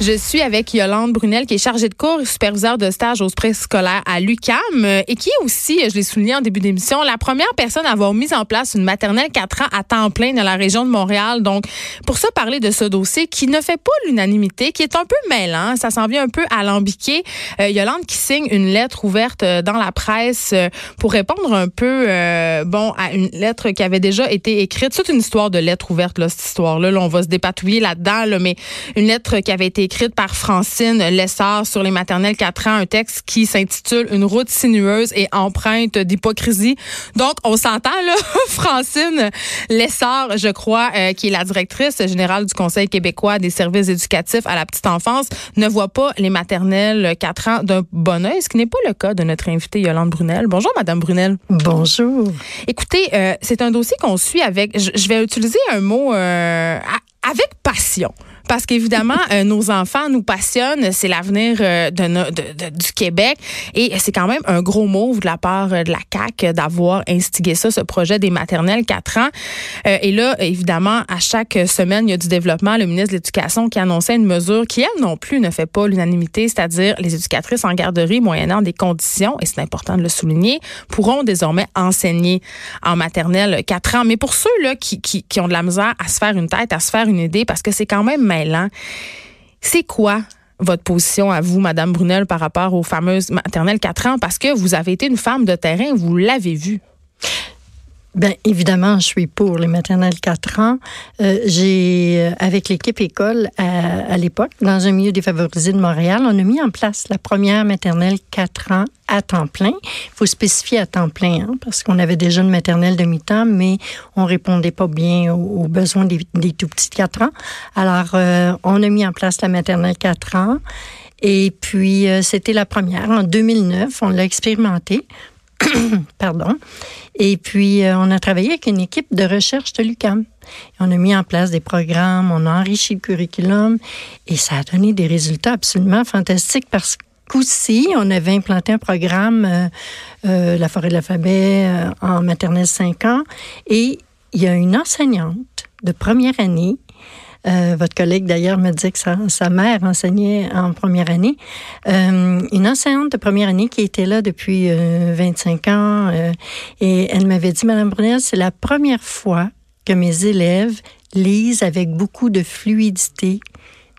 Je suis avec Yolande Brunel, qui est chargée de cours et superviseur de stage aux préscolaires à l'UCAM euh, et qui est aussi, je l'ai souligné en début d'émission, la première personne à avoir mis en place une maternelle 4 ans à temps plein dans la région de Montréal. Donc, pour ça, parler de ce dossier qui ne fait pas l'unanimité, qui est un peu mêlant, ça s'en vient un peu alambiqué. Euh, Yolande qui signe une lettre ouverte euh, dans la presse euh, pour répondre un peu, euh, bon, à une lettre qui avait déjà été écrite. C'est une histoire de lettre ouverte, là, cette histoire-là. Là, on va se dépatouiller là-dedans, là, mais une lettre qui avait été écrite par Francine Lessard sur les maternelles 4 ans, un texte qui s'intitule Une route sinueuse et empreinte d'hypocrisie. Donc, on s'entend, là, Francine Lessard, je crois, euh, qui est la directrice générale du Conseil québécois des services éducatifs à la petite enfance, ne voit pas les maternelles 4 ans d'un bon oeil, ce qui n'est pas le cas de notre invitée Yolande Brunel. Bonjour, Madame Brunel. Bonjour. Écoutez, euh, c'est un dossier qu'on suit avec, je, je vais utiliser un mot euh, avec passion. Parce qu'évidemment, euh, nos enfants nous passionnent, c'est l'avenir euh, du Québec. Et c'est quand même un gros move de la part euh, de la CAQ d'avoir instigé ça, ce projet des maternelles 4 ans. Et là, évidemment, à chaque semaine, il y a du développement. Le ministre de l'Éducation qui annonçait une mesure qui, elle non plus, ne fait pas l'unanimité, c'est-à-dire les éducatrices en garderie, moyennant des conditions, et c'est important de le souligner, pourront désormais enseigner en maternelle 4 ans. Mais pour ceux-là qui, qui, qui ont de la misère à se faire une tête, à se faire une idée, parce que c'est quand même c'est quoi votre position à vous, Madame Brunel, par rapport aux fameuses maternelles 4 ans? Parce que vous avez été une femme de terrain, vous l'avez vu. Bien, évidemment, je suis pour les maternelles 4 ans. Euh, j'ai, euh, avec l'équipe école à, l'époque, dans un milieu défavorisé de Montréal, on a mis en place la première maternelle 4 ans à temps plein. Il faut spécifier à temps plein, hein, parce qu'on avait déjà une maternelle de mi-temps, mais on répondait pas bien aux, besoins des, tout petits 4 ans. Alors, euh, on a mis en place la maternelle 4 ans. Et puis, c'était la première. En 2009, on l'a expérimenté. Pardon. Et puis, euh, on a travaillé avec une équipe de recherche de l'UCAM. On a mis en place des programmes, on a enrichi le curriculum et ça a donné des résultats absolument fantastiques parce qu'aussi, on avait implanté un programme, euh, euh, la forêt de l'alphabet, euh, en maternelle 5 ans. Et il y a une enseignante de première année euh, votre collègue d'ailleurs me dit que sa, mère enseignait en première année. Euh, une enseignante de première année qui était là depuis euh, 25 ans euh, et elle m'avait dit, Madame Brunel, c'est la première fois que mes élèves lisent avec beaucoup de fluidité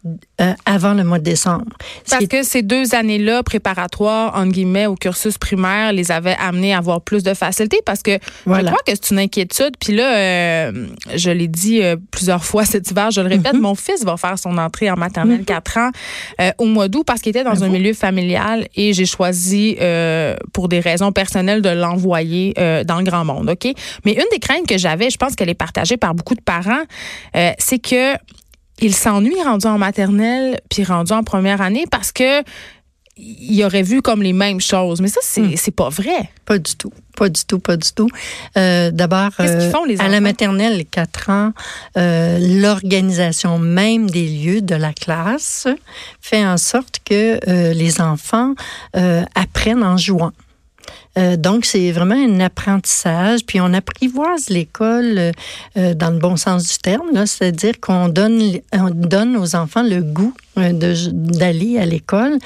euh, avant le mois de décembre. Ce Parce que ces deux années-là préparatoires, entre guillemets, au cursus primaire, les avaient amenés à avoir plus de facilité parce que Voilà. je crois que c'est une inquiétude. Puis là, euh, je l'ai dit euh, plusieurs fois cet hiver, je le répète, Mhm. mon fils va faire son entrée en maternelle 4 ans au mois d'août parce qu'il était dans un Bravo. milieu familial et j'ai choisi, pour des raisons personnelles, de l'envoyer dans le grand monde. OK? Mais une des craintes que j'avais, je pense qu'elle est partagée par beaucoup de parents, c'est que il s'ennuie rendu en maternelle puis rendu en première année parce que il aurait vu comme les mêmes choses. Mais ça, c'est Hmm. c'est pas vrai. Pas du tout. Pas du tout, pas du tout. Euh, D'abord, les à la maternelle, les 4 ans, euh, l'organisation même des lieux de la classe fait en sorte que euh, les enfants euh, apprennent en jouant. Euh, donc, c'est vraiment un apprentissage. Puis, on apprivoise l'école euh, euh, dans le bon sens du terme, c'est-à-dire qu'on donne, on donne aux enfants le goût d'aller à l'école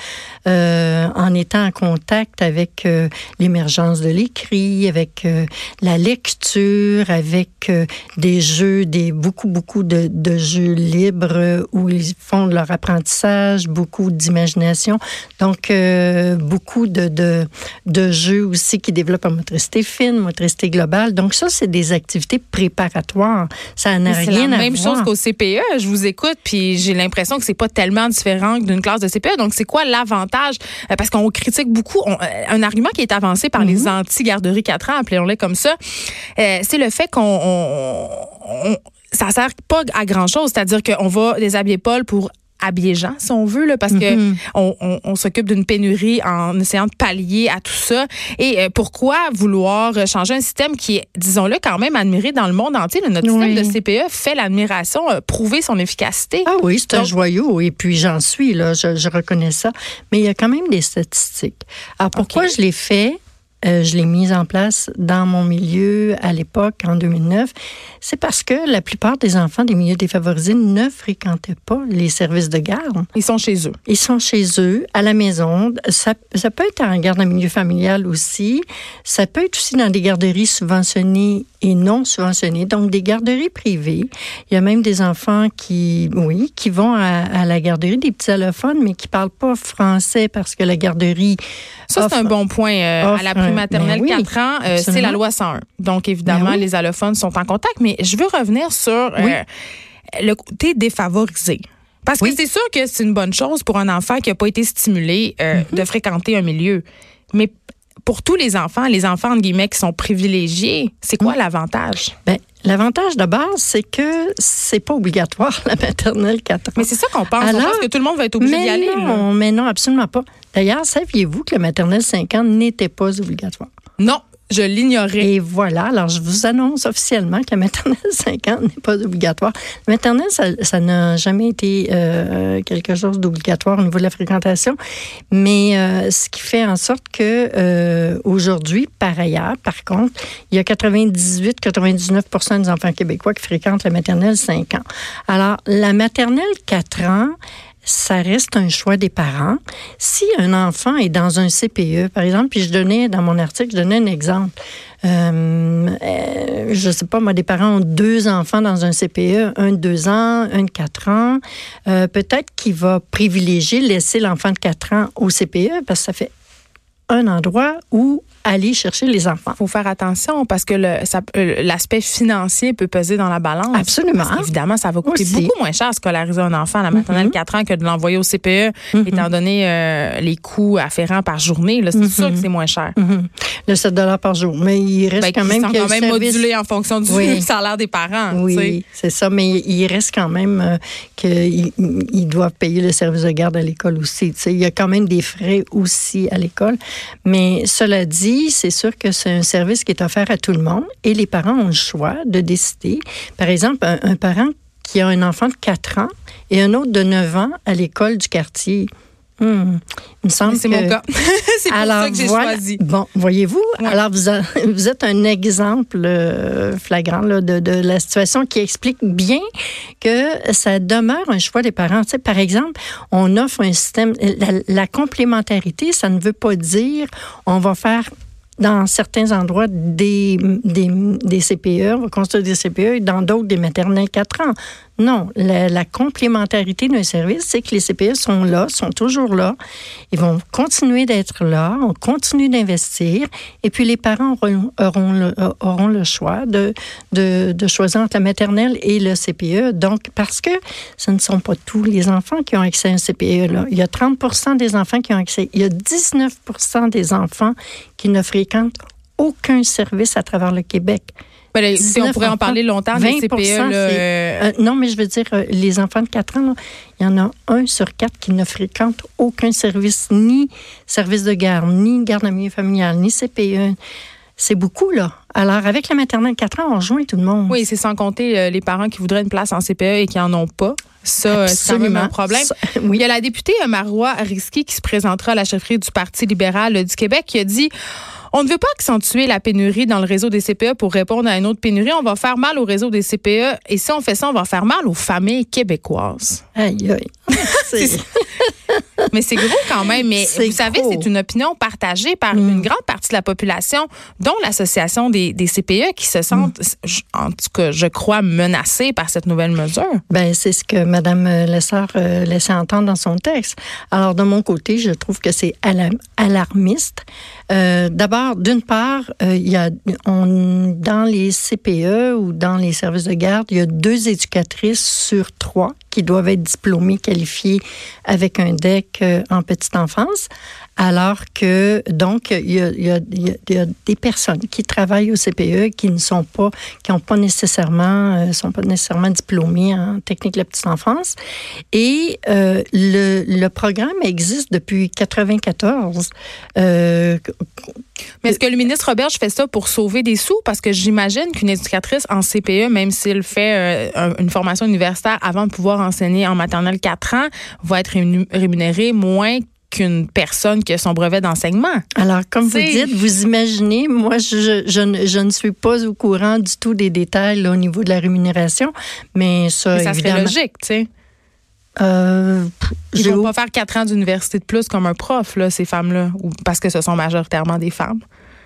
euh, en étant en contact avec euh, l'émergence de l'écrit, avec euh, la lecture, avec euh, des jeux, des beaucoup, beaucoup de, de jeux libres euh, où ils font de leur apprentissage, beaucoup d'imagination. Donc, euh, beaucoup de, de, de jeux aussi qui développent la motricité fine, motricité globale. Donc, ça, c'est des activités préparatoires. Ça n'a C'est rien la à même voir. chose qu'au CPE. Je vous écoute, puis j'ai l'impression que c'est pas tellement différent d'une classe de CPE. Donc, c'est quoi l'avantage? Euh, Parce qu'on critique beaucoup. on- euh, un argument qui est avancé par Mhm. les anti-garderies 4 ans, appelons-les comme ça, euh, c'est le fait qu'on... on- on- ça sert pas à grand-chose. C'est-à-dire qu'on va déshabiller Paul pour habiller Jean, si on veut, là, parce que Mhm. on, on- on s'occupe d'une pénurie en essayant de pallier à tout ça. Et euh, pourquoi vouloir changer un système qui est, disons-le, quand même admiré dans le monde entier? là? Notre Oui. système de CPE fait l'admiration, euh, prouver son efficacité. Ah oui, c'est un joyau. Et puis, j'en suis, là, je, je reconnais ça. Mais il y a quand même des statistiques. Alors, pourquoi je l'ai fait? Euh, je l'ai mise en place dans mon milieu à l'époque, en 2009. C'est parce que la plupart des enfants des milieux défavorisés ne fréquentaient pas les services de garde. Ils sont chez eux. Ils sont chez eux, à la maison. Ça, ça peut être en garde en milieu familial aussi. Ça peut être aussi dans des garderies subventionnées et non subventionnées, donc des garderies privées. Il y a même des enfants qui, oui, qui vont à, à la garderie, des petits allophones, mais qui parlent pas français parce que la garderie Ça, c'est un bon point. Euh, à la un- prématernelle ben oui, 4 ans, euh, c'est la loi 101. Donc, évidemment, Ben oui. les allophones sont en contact. Mais je veux revenir sur euh, Oui. le côté défavorisé. Parce que c'est sûr que c'est une bonne chose pour un enfant qui n'a pas été stimulé Mm-hmm. de fréquenter un milieu. Mais pour tous les enfants, les enfants, entre guillemets, qui sont privilégiés, c'est Mm. quoi l'avantage? Ben, l'avantage de base, c'est que c'est pas obligatoire la maternelle 4 ans. Mais c'est ça qu'on pense. Alors- on pense que tout le monde va être obligé d'y aller. non, mais non, absolument pas. D'ailleurs, saviez-vous que la maternelle 5 ans n'était pas obligatoire? Non, je l'ignorais. Et voilà, alors je vous annonce officiellement que la maternelle 5 ans n'est pas obligatoire. La maternelle, ça ça n'a jamais été euh, quelque chose d'obligatoire au niveau de la fréquentation, mais euh, ce qui fait en sorte que euh, aujourd'hui, par ailleurs, par contre, il y a 98-99 des enfants québécois qui fréquentent la maternelle 5 ans. Alors, la maternelle 4 ans, ça reste un choix des parents. Si un enfant est dans un CPE, par exemple, puis je donnais dans mon article, je donnais un exemple. Euh, euh, je sais pas, moi, des parents ont deux enfants dans un CPE, un de deux ans, un de quatre ans. Euh, Peut-être qu'il va privilégier laisser l'enfant de quatre ans au CPE parce que ça fait un endroit où aller chercher les enfants. faut faire attention parce que euh, l'aspect financier peut peser dans la balance. Absolument. Parce qu'évidemment, ça va coûter Aussi. beaucoup moins cher de scolariser un enfant à la maternelle Mhm. 4 ans que de l'envoyer au CPE, étant donné euh, les coûts afférents par journée. C'est sûr que c'est moins cher. Le 7 par jour. Mais il reste Ben, quand même sont y a quand même service- modulés en fonction du Oui. salaire des parents. Oui, c'est ça, mais il reste quand même euh, qu'ils ils doivent payer le service de garde à l'école aussi. Il y a quand même des frais aussi à l'école. Mais cela dit, c'est sûr que c'est un service qui est offert à tout le monde et les parents ont le choix de décider. Par exemple, un, parent qui a un enfant de 4 ans et un autre de 9 ans à l'école du quartier. Hmm, il me semble C'est que... mon cas. c'est pour ça que j'ai voilà. choisi. Bon, voyez-vous, Ouais. alors vous, a- vous êtes un exemple euh, flagrant là, de, de la situation qui explique bien que ça demeure un choix des parents. Tu sais, par exemple, on offre un système, la, la complémentarité, ça ne veut pas dire on va faire dans certains endroits des, des, des CPE, on va construire des CPE et dans d'autres des maternelles 4 ans. Non, la, la complémentarité d'un service, c'est que les CPE sont là, sont toujours là. Ils vont continuer d'être là, on continue d'investir et puis les parents auront, auront, le, choix de, de, de choisir entre la maternelle et le CPE. Donc, parce que ce ne sont pas tous les enfants qui ont accès à un CPE. Là. Il y a 30 des enfants qui ont accès. Il y a 19 des enfants qui ne fréquentent aucun service à travers le Québec. Ben, si on 19 pourrait en parler longtemps, 20 des CPE. là, euh, euh, non, mais je veux dire, euh, les enfants de 4 ans, il y en a un sur quatre qui ne fréquente aucun service, ni service de garde, ni garde à milieu familial, ni CPE. C'est beaucoup, là. Alors, avec la maternelle 4 ans, on rejoint tout le monde. Oui, c'est sans compter euh, les parents qui voudraient une place en CPE et qui en ont pas. Ça, euh, c'est quand même un problème. Ça- Il y a la députée euh, Marois Risky qui se présentera à la chefferie du Parti libéral du Québec qui a dit on ne veut pas accentuer la pénurie dans le réseau des CPE pour répondre à une autre pénurie. On va faire mal au réseau des CPE. Et si on fait ça, on va faire mal aux familles québécoises. Aïe, aïe. Mais c'est gros quand même. Mais vous savez, c'est une opinion partagée par Mm. une grande partie de la population, dont l'Association des, des CPE, qui se sentent, je- en tout cas, je crois, menacés par cette nouvelle mesure. Ben, c'est ce que Mme Lessard euh, laissait entendre dans son texte. Alors, de mon côté, je trouve que c'est ala- alarmiste. Euh, D'abord, d'une part, euh, il y a, on, dans les CPE ou dans les services de garde, il y a deux éducatrices sur trois qui doivent être diplômées, qualifiées avec un DEC euh, en petite enfance. Alors que, donc, il y a, il y a- y a- des personnes qui travaillent au CPE qui ne sont pas, qui n'ont pas nécessairement, euh, sont pas nécessairement diplômés en technique de la petite enfance. Et euh, le, le programme existe depuis 94. Euh, Mais est-ce que le ministre Roberge fait ça pour sauver des sous? Parce que j'imagine qu'une éducatrice en CPE, même s'il fait euh, un- une formation universitaire avant de pouvoir enseigner en maternelle 4 ans, va être rému- rémunérée moins qu'une personne qui a son brevet d'enseignement. Alors, comme vous dites, vous imaginez, moi, je, je, ne- je ne suis pas au courant du tout des détails là, au niveau de la rémunération, mais ça, Mais ça serait évidemment. logique, tu sais. Euh, Ils vont pas faire quatre ans d'université de plus comme un prof, là, ces femmes-là, ou parce que ce sont majoritairement des femmes.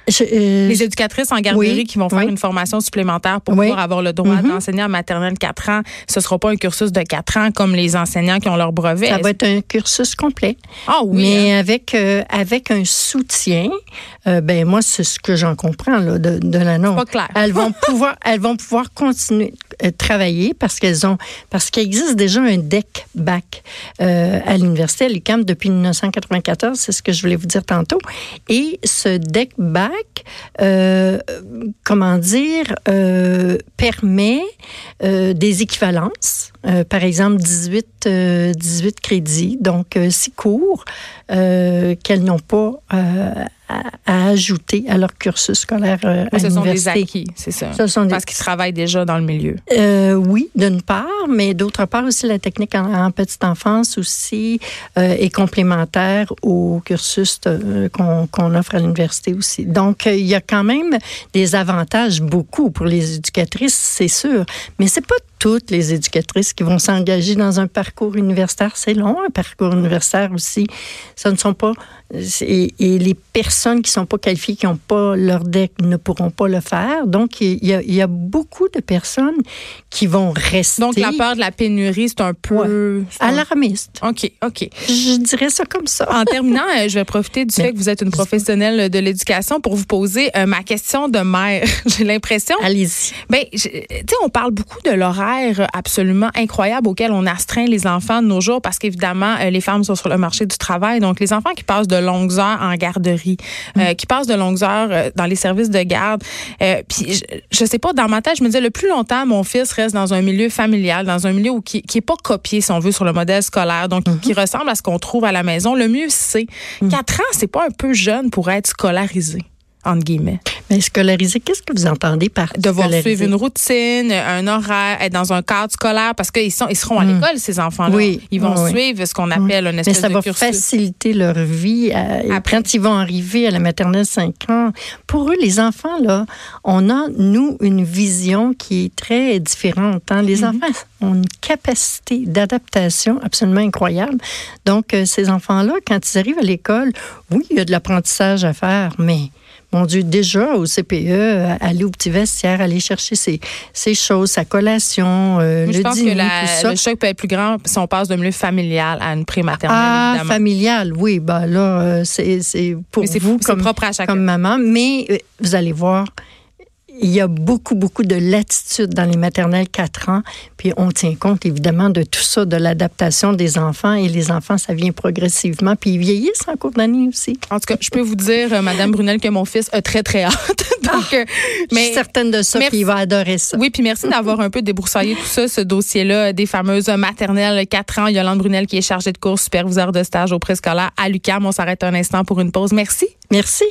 Je- euh, Les éducatrices en garderie Oui, qui vont faire oui. une formation supplémentaire pour Oui. pouvoir avoir le droit Mhm. d'enseigner en maternelle 4 ans, ce sera pas un cursus de 4 ans comme les enseignants qui ont leur brevet. ça va être un cursus complet. Ah oui. mais hein? avec, euh, avec un soutien, euh, ben moi, c'est ce que j'en comprends là, de, de l'annonce. pas clair. Elles vont pouvoir, elles vont pouvoir continuer travailler parce qu'elles ont, parce qu'il existe déjà un DEC bac euh, à l'université à l'UQAM depuis 1994. C'est ce que je voulais vous dire tantôt. Et ce DEC bac, euh, comment dire, euh, permet euh, des équivalences. Euh, par exemple, 18, euh, 18 crédits, donc euh, six cours euh, qu'elles n'ont pas euh, à, à ajouter à leur cursus scolaire euh, à Mais ce sont des acquis, c'est ça. Ce sont des- Parce qu'ils travaillent déjà dans le milieu. Euh, oui, d'une part, mais d'autre part aussi la technique en, en petite enfance aussi euh, est complémentaire au cursus euh, qu'on offre à l'université aussi. Donc, il y a quand même des avantages beaucoup pour les éducatrices, c'est sûr, mais c'est pas toutes les éducatrices qui vont s'engager dans un parcours universitaire. C'est long, un parcours universitaire aussi. Ce ne sont pas... Et, et les personnes qui sont pas qualifiées, qui n'ont pas leur DEC, ne pourront pas le faire. Donc, il y a, il y a beaucoup de personnes qui vont rester Donc, la peur de la pénurie, c'est un peu. alarmistes. OK, OK. Je dirais ça comme ça. En terminant, euh, je vais profiter du fait que vous êtes une professionnelle de l'éducation pour vous poser euh, ma question de mère. J'ai l'impression Allez-y. Ben, je- tu sais, on parle beaucoup de l'horaire absolument incroyable auquel on astreint les enfants de nos jours parce qu'évidemment, euh, les femmes sont sur le marché du travail. Donc, les enfants qui passent de longues heures en garderie, euh, qui passent de longues heures euh, dans les services de garde. euh, Puis, je, je sais pas, dans ma tête, je me disais, le plus longtemps, mon fils reste dans un milieu familial, dans un milieu où, qui, qui est pas copié, si on veut, sur le modèle scolaire, donc qui ressemble à ce qu'on trouve à la maison. Le mieux, c'est quatre ans, c'est pas un peu jeune pour être scolarisé, entre guillemets. Mais scolarisé, qu'est-ce que vous entendez par devoir scolarisé? suivre une routine, un horaire, être dans un cadre scolaire parce qu'ils sont ils seront à l'école ces enfants-là. Hmm. Oui, Ils vont oui, oui. suivre ce qu'on appelle un Mais espèce ça de va cursus. faciliter leur vie. Après. Quand ils vont arriver à la maternelle 5 ans, pour eux, les enfants, là, on a, nous, une vision qui est très différente. hein. Les Mm-hmm. enfants ont une capacité d'adaptation absolument incroyable. Donc, euh, ces enfants-là, quand ils arrivent à l'école, oui, il y a de l'apprentissage à faire, mais mon Dieu, déjà au CPE, aller au petit vestiaire, aller chercher ses, ses choses, sa collation, euh, Moi, je le pense dîner, que la- tout ça. le choc peut être plus grand si on passe d'un milieu familial à une prématernelle, Ah, évidemment. familial, oui. Ben là, euh, c'est pour Mais vous comme, propre à chacun. comme maman. Mais euh, vous allez voir, il y a beaucoup, beaucoup de latitude dans les maternelles 4 ans. Puis on tient compte évidemment de tout ça, de l'adaptation des enfants. Et les enfants, ça vient progressivement. Puis ils vieillissent en cours d'année aussi. En tout cas, je peux vous dire, euh, Madame Brunel, que mon fils a très, très hâte. Donc, euh, Je mais suis certaine de ça, merci. puis il va adorer ça. Oui, puis merci d'avoir un peu débroussaillé tout ça, ce dossier-là des fameuses maternelles 4 ans. Yolande Brunel qui est chargée de cours, superviseur de stage au préscolaire à l'UQAM. On s'arrête un instant pour une pause. Merci. Merci.